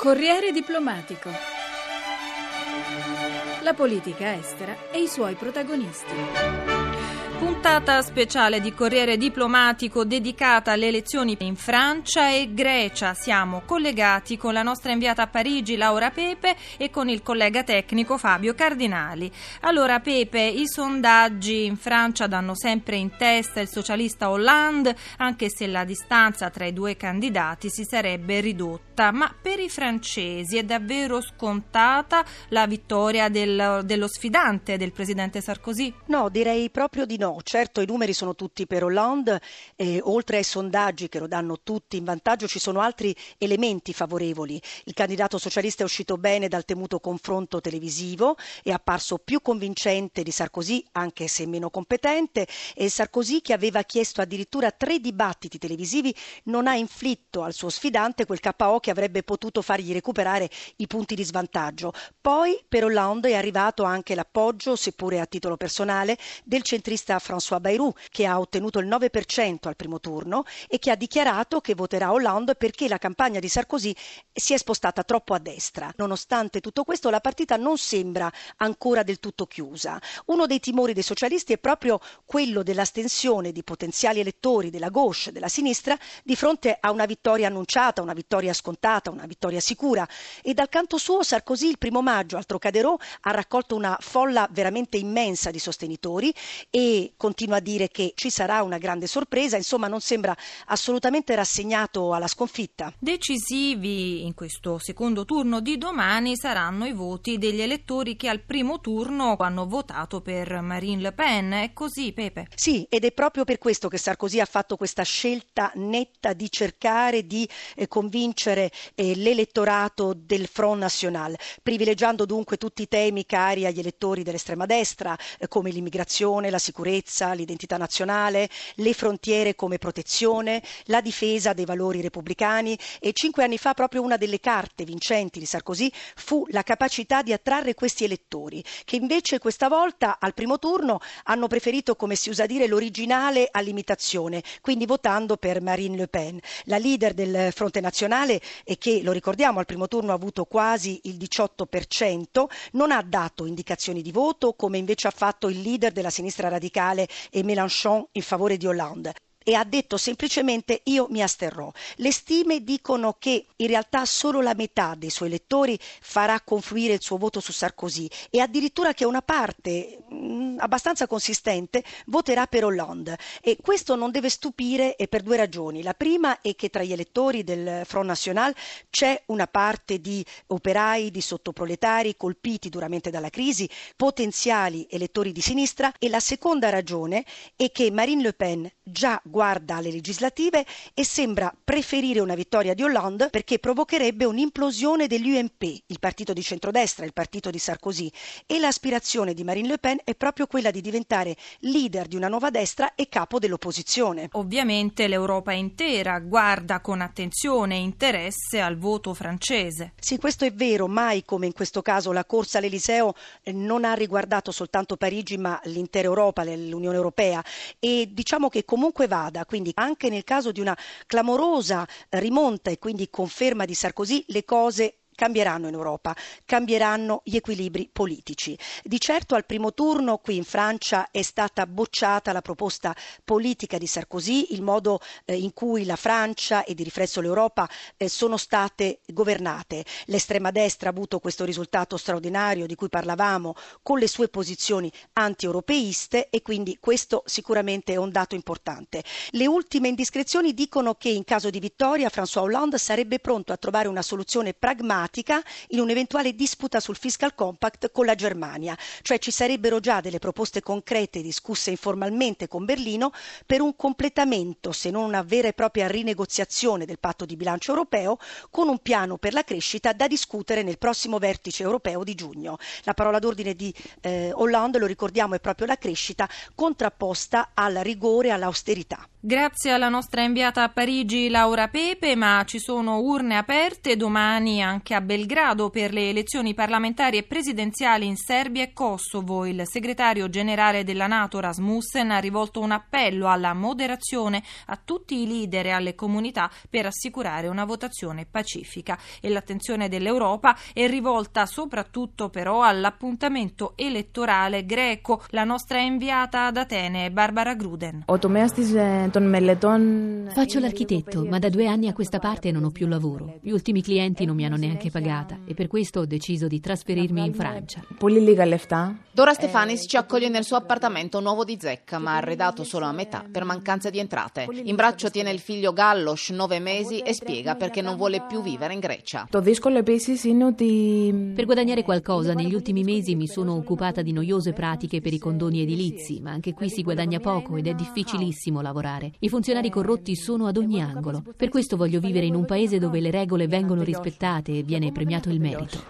Corriere diplomatico. La politica estera e i suoi protagonisti. Puntata speciale di Corriere Diplomatico dedicata alle elezioni in Francia e Grecia. Siamo collegati con la nostra inviata a Parigi Laura Pepe e con il collega tecnico Fabio Cardinali. Allora Pepe, i sondaggi in Francia danno sempre in testa il socialista Hollande, anche se la distanza tra i due candidati si sarebbe ridotta. Ma per i francesi è davvero scontata la vittoria del, dello sfidante del presidente Sarkozy? No, direi proprio di no certo i numeri sono tutti per Hollande e oltre ai sondaggi che lo danno tutti in vantaggio ci sono altri elementi favorevoli. Il candidato socialista è uscito bene dal temuto confronto televisivo, è apparso più convincente di Sarkozy anche se meno competente e Sarkozy che aveva chiesto addirittura tre dibattiti televisivi non ha inflitto al suo sfidante quel KO che avrebbe potuto fargli recuperare i punti di svantaggio. Poi per Hollande è arrivato anche l'appoggio, seppure a titolo personale, del centrista François Bayrou, che ha ottenuto il 9% al primo turno e che ha dichiarato che voterà Hollande perché la campagna di Sarkozy si è spostata troppo a destra. Nonostante tutto questo, la partita non sembra ancora del tutto chiusa. Uno dei timori dei socialisti è proprio quello dell'astensione di potenziali elettori della gauche, della sinistra, di fronte a una vittoria annunciata, una vittoria scontata, una vittoria sicura. E dal canto suo Sarkozy il primo maggio al Trocadero ha raccolto una folla veramente immensa di sostenitori e continua a dire che ci sarà una grande sorpresa, insomma non sembra assolutamente rassegnato alla sconfitta. Decisivi in questo secondo turno di domani saranno i voti degli elettori che al primo turno hanno votato per Marine Le Pen. È così, Pepe? Sì, ed è proprio per questo che Sarkozy ha fatto questa scelta netta di cercare di eh, convincere eh, l'elettorato del Front National, privilegiando dunque tutti i temi cari agli elettori dell'estrema destra, eh, come l'immigrazione, la sicurezza, l'identità nazionale, le frontiere come protezione, la difesa dei valori repubblicani e cinque anni fa proprio una delle carte vincenti di Sarkozy fu la capacità di attrarre questi elettori, che invece questa volta al primo turno hanno preferito, come si usa dire, l'originale all'imitazione, quindi votando per Marine Le Pen, la leader del Fronte Nazionale e che, lo ricordiamo, al primo turno ha avuto quasi il 18%, non ha dato indicazioni di voto come invece ha fatto il leader della sinistra radicale e Mélenchon in favore di Hollande e ha detto semplicemente io mi asterrò. Le stime dicono che in realtà solo la metà dei suoi elettori farà confluire il suo voto su Sarkozy e addirittura che una parte abbastanza consistente voterà per Hollande e questo non deve stupire per due ragioni. La prima è che tra gli elettori del Front National c'è una parte di operai, di sottoproletari colpiti duramente dalla crisi, potenziali elettori di sinistra e la seconda ragione è che Marine Le Pen già guarda alle legislative e sembra preferire una vittoria di Hollande perché provocherebbe un'implosione dell'UMP, il partito di centrodestra, il partito di Sarkozy, e l'aspirazione di Marine Le Pen è proprio quella di diventare leader di una nuova destra e capo dell'opposizione. Ovviamente l'Europa intera guarda con attenzione e interesse al voto francese. Sì, questo è vero, mai come in questo caso la corsa all'Eliseo eh, non ha riguardato soltanto Parigi ma l'intera Europa, l'Unione Europea e diciamo che comunque va vada. Quindi anche nel caso di una clamorosa rimonta e quindi conferma di Sarkozy, le cose cambieranno in Europa, cambieranno gli equilibri politici. Di certo al primo turno qui in Francia è stata bocciata la proposta politica di Sarkozy, il modo eh, in cui la Francia e di riflesso l'Europa eh, sono state governate. L'estrema destra ha avuto questo risultato straordinario di cui parlavamo con le sue posizioni anti-europeiste e quindi questo sicuramente è un dato importante. Le ultime indiscrezioni dicono che in caso di vittoria François Hollande sarebbe pronto a trovare una soluzione pragmatica diplomatica in un'eventuale disputa sul fiscal compact con la Germania, cioè ci sarebbero già delle proposte concrete discusse informalmente con Berlino per un completamento, se non una vera e propria rinegoziazione del patto di bilancio europeo, con un piano per la crescita da discutere nel prossimo vertice europeo di giugno. La parola d'ordine di eh, Hollande, lo ricordiamo, è proprio la crescita contrapposta al rigore e all'austerità. Grazie alla nostra inviata a Parigi Laura Pepe, ma ci sono urne aperte domani anche a a Belgrado per le elezioni parlamentari e presidenziali in Serbia e Kosovo. Il segretario generale della Nato Rasmussen ha rivolto un appello alla moderazione a tutti i leader e alle comunità per assicurare una votazione pacifica. E l'attenzione dell'Europa è rivolta soprattutto però all'appuntamento elettorale greco. La nostra inviata ad Atene, Barbara Gruden. Faccio l'architetto, ma da due anni a questa parte non ho più lavoro. Gli ultimi clienti non mi hanno neanche pagata e per questo ho deciso di trasferirmi in Francia. Dora Stefanis ci accoglie nel suo appartamento nuovo di zecca, ma arredato solo a metà per mancanza di entrate. In braccio tiene il figlio Gallos, nove mesi, e spiega perché non vuole più vivere in Grecia. Per guadagnare qualcosa, negli ultimi mesi mi sono occupata di noiose pratiche per i condoni edilizi, ma anche qui si guadagna poco ed è difficilissimo lavorare. I funzionari corrotti sono ad ogni angolo. Per questo voglio vivere in un paese dove le regole vengono rispettate e viene premiato il merito.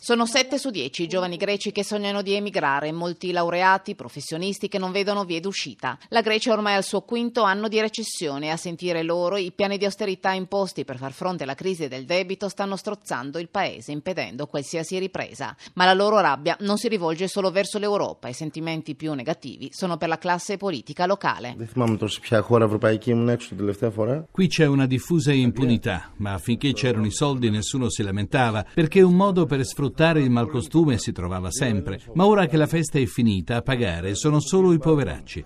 Sono 7 su 10 i giovani greci che sognano di emigrare, molti laureati, professionisti che non vedono vie d'uscita. La Grecia è ormai al suo quinto anno di recessione e a sentire loro i piani di austerità imposti per far fronte alla crisi del debito stanno strozzando il paese, impedendo qualsiasi ripresa. Ma la loro rabbia non si rivolge solo verso l'Europa, i sentimenti più negativi sono per la classe politica locale. Qui c'è una diffusa impunità, ma c'erano i soldi nessuno si lamentava, perché un modo per sfruttare il malcostume si trovava sempre. Ma ora che la festa è finita, a pagare sono solo i poveracci.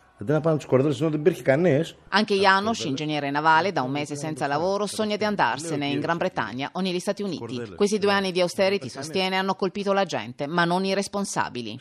Anche Janos, ingegnere navale, da un mese senza lavoro, sogna di andarsene in Gran Bretagna o negli Stati Uniti. Questi due anni di austerity, sostiene, hanno colpito la gente, ma non i responsabili.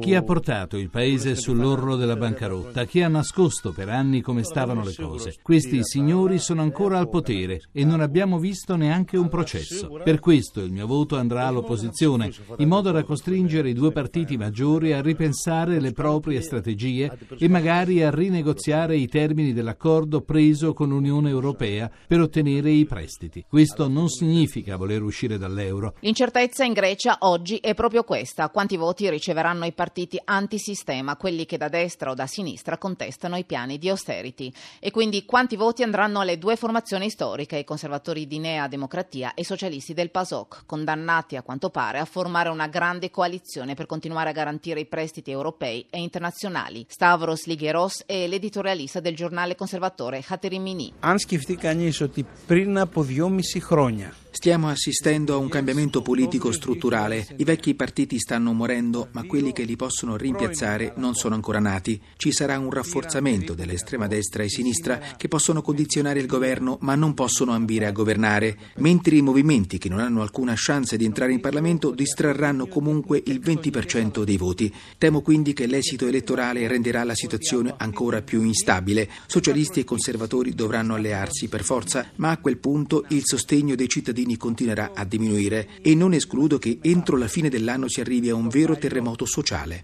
Chi ha portato il paese sull'orlo della bancarotta? Chi ha nascosto per anni come stavano le cose? Questi signori sono ancora al potere e non abbiamo visto neanche un processo. Per questo il mio voto andrà all'opposizione, in modo da costringere i due partiti maggiori a ripensare le proprie strategie e magari a rinegoziare i termini dell'accordo preso con l'Unione Europea per ottenere i prestiti. Questo non significa voler uscire dall'euro. L'incertezza in Grecia oggi è proprio questa. Quanti voti riceveranno i partiti antisistema, quelli che da destra o da sinistra contestano i piani di austerity? E quindi quanti voti andranno alle due formazioni storiche, i conservatori di Nea Democratia e i socialisti del PASOK, condannati a quanto pare a formare una grande coalizione per continuare a garantire i prestiti prestiti europei e internazionali. Stavros Ligheros è l'editorialista del giornale conservatore Haterimini. Αν σκεφτεί κανείς ότι πριν από δυόμιση χρόνια Stiamo assistendo a un cambiamento politico strutturale. I vecchi partiti stanno morendo, ma quelli che li possono rimpiazzare non sono ancora nati. Ci sarà un rafforzamento dell'estrema destra e sinistra che possono condizionare il governo, ma non possono ambire a governare, mentre i movimenti che non hanno alcuna chance di entrare in Parlamento distrarranno comunque il 20% dei voti. Temo quindi che l'esito elettorale renderà la situazione ancora più instabile. Socialisti e conservatori dovranno allearsi per forza, ma a quel punto il sostegno dei cittadini continuerà a diminuire e non escludo che entro la fine dell'anno si arrivi a un vero terremoto sociale.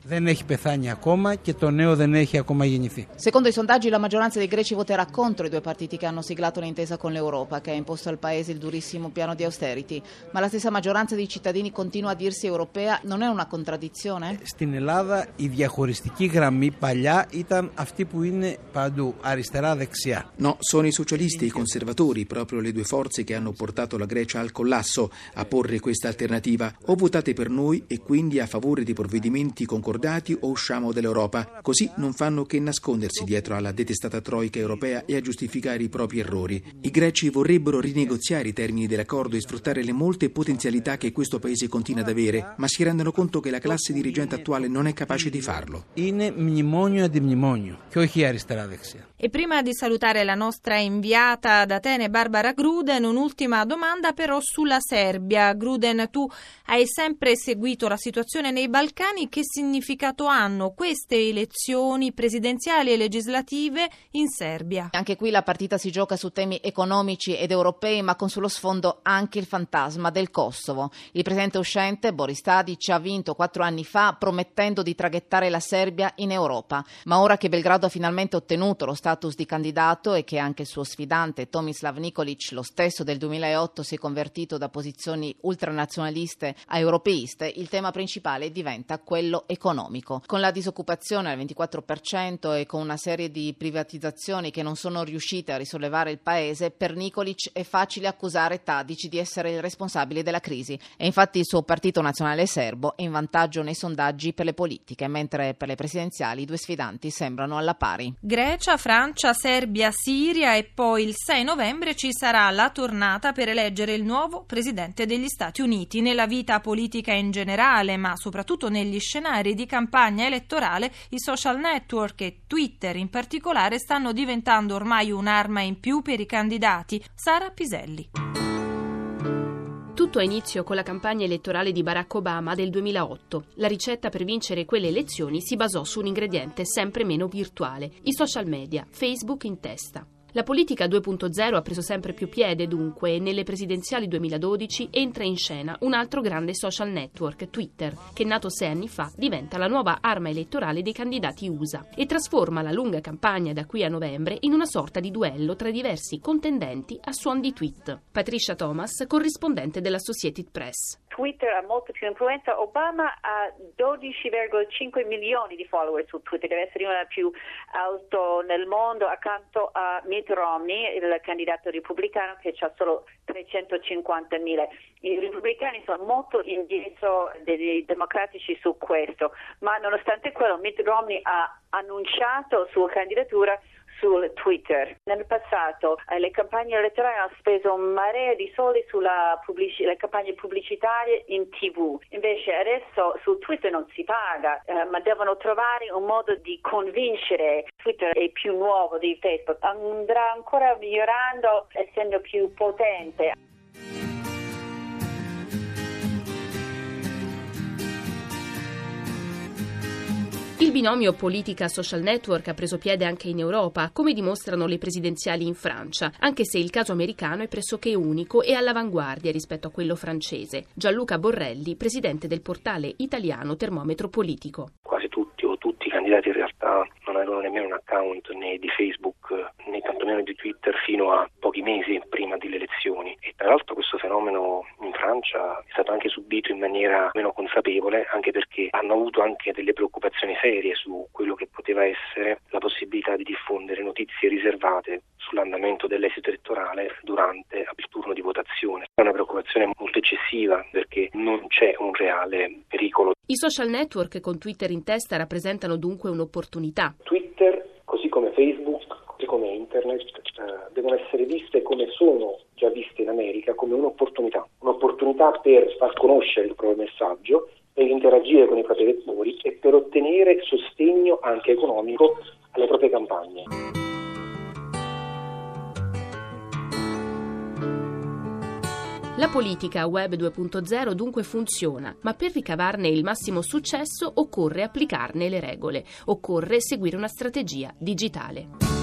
Secondo i sondaggi la maggioranza dei greci voterà contro i due partiti che hanno siglato l'intesa con l'Europa che ha imposto al paese il durissimo piano di austerity, ma la stessa maggioranza dei cittadini continua a dirsi europea, non è una contraddizione? Στην Ελλάδα η διαχωριστική γραμμή παλιά ήταν αυτή που είναι παντού, αριστερά-δεξιά. No, sono i socialisti e i conservatori, proprio le due forze che hanno portato la Grecia al collasso, a porre questa alternativa. O votate per noi e quindi a favore dei provvedimenti concordati o usciamo dall'Europa. Così non fanno che nascondersi dietro alla detestata troica europea e a giustificare i propri errori. I greci vorrebbero rinegoziare i termini dell'accordo e sfruttare le molte potenzialità che questo paese continua ad avere, ma si rendono conto che la classe dirigente attuale non è capace di farlo. Είναι μνημόνιο αντιμνημόνιο και όχι αριστερά-δεξιά. E prima di salutare la nostra inviata ad Atene Barbara Gruden, un'ultima domanda però sulla Serbia. Gruden, tu hai sempre seguito la situazione nei Balcani, che significato hanno queste elezioni presidenziali e legislative in Serbia? Anche qui la partita si gioca su temi economici ed europei, ma con sullo sfondo anche il fantasma del Kosovo. Il presidente uscente, Boris Tadic, ha vinto quattro anni fa promettendo di traghettare la Serbia in Europa. Ma ora che Belgrado ha finalmente ottenuto lo status di candidato e che anche il suo sfidante Tomislav Nikolic, lo stesso del 2008, si è convertito da posizioni ultranazionaliste a europeiste, il tema principale diventa quello economico. Con la disoccupazione al 24% e con una serie di privatizzazioni che non sono riuscite a risollevare il paese, per Nikolic è facile accusare Tadic di essere il responsabile della crisi e infatti il suo partito nazionale serbo è in vantaggio nei sondaggi per le politiche, mentre per le presidenziali i due sfidanti sembrano alla pari. Grecia, Francia, Serbia, Siria e poi il 6 novembre ci sarà la tornata per eleggere il nuovo presidente degli Stati Uniti. Nella vita politica in generale, ma soprattutto negli scenari di campagna elettorale, i social network e Twitter in particolare stanno diventando ormai un'arma in più per i candidati. Sara Piselli. Tutto ha inizio con la campagna elettorale di Barack Obama del 2008. La ricetta per vincere quelle elezioni si basò su un ingrediente sempre meno virtuale, i social media, Facebook in testa. La politica 2.0 ha preso sempre più piede dunque e nelle presidenziali 2012 entra in scena un altro grande social network, Twitter, che nato sei anni fa diventa la nuova arma elettorale dei candidati USA e trasforma la lunga campagna da qui a novembre in una sorta di duello tra diversi contendenti a suon di tweet. Patricia Thomas, corrispondente dell'Associated Press. Twitter ha molto più influenza. Obama ha 12,5 milioni di follower su Twitter, deve essere uno più alto nel mondo accanto a Mitt Romney, il candidato repubblicano che ha solo 350 mila. I repubblicani sono molto indietro dei democratici su questo, ma nonostante quello Mitt Romney ha annunciato la sua candidatura su Twitter. Nel passato eh, le campagne elettorali hanno speso marea di soldi sulle pubblici- campagne pubblicitarie in tv, invece adesso su Twitter non si paga, eh, ma devono trovare un modo di convincere. Twitter è più nuovo di Facebook, andrà ancora migliorando essendo più potente. Il binomio politica-social network ha preso piede anche in Europa, come dimostrano le presidenziali in Francia, anche se il caso americano è pressoché unico e all'avanguardia rispetto a quello francese. Gianluca Borrelli, presidente del portale italiano Termometro Politico. Quasi tutti o tutti i candidati in realtà non avevano nemmeno un account né di Facebook né tantomeno di Twitter fino a pochi mesi prima delle elezioni e tra l'altro questo fenomeno in Francia è stato anche subito in maniera meno consapevole anche perché hanno avuto anche delle preoccupazioni serie su quello che poteva essere la possibilità di diffondere notizie riservate sull'andamento dell'esito elettorale durante il turno di votazione. È una preoccupazione molto eccessiva perché non c'è un reale pericolo. I social network con Twitter in testa rappresentano dunque un'opportunità. Twitter, così come Facebook, così come Internet, eh, devono essere viste come sono già viste in America, come un'opportunità. Un'opportunità per far conoscere il proprio messaggio, per interagire con i propri lettori e per ottenere sostegno anche economico alle proprie campagne. La politica web 2.0 dunque funziona, ma per ricavarne il massimo successo occorre applicarne le regole, occorre seguire una strategia digitale.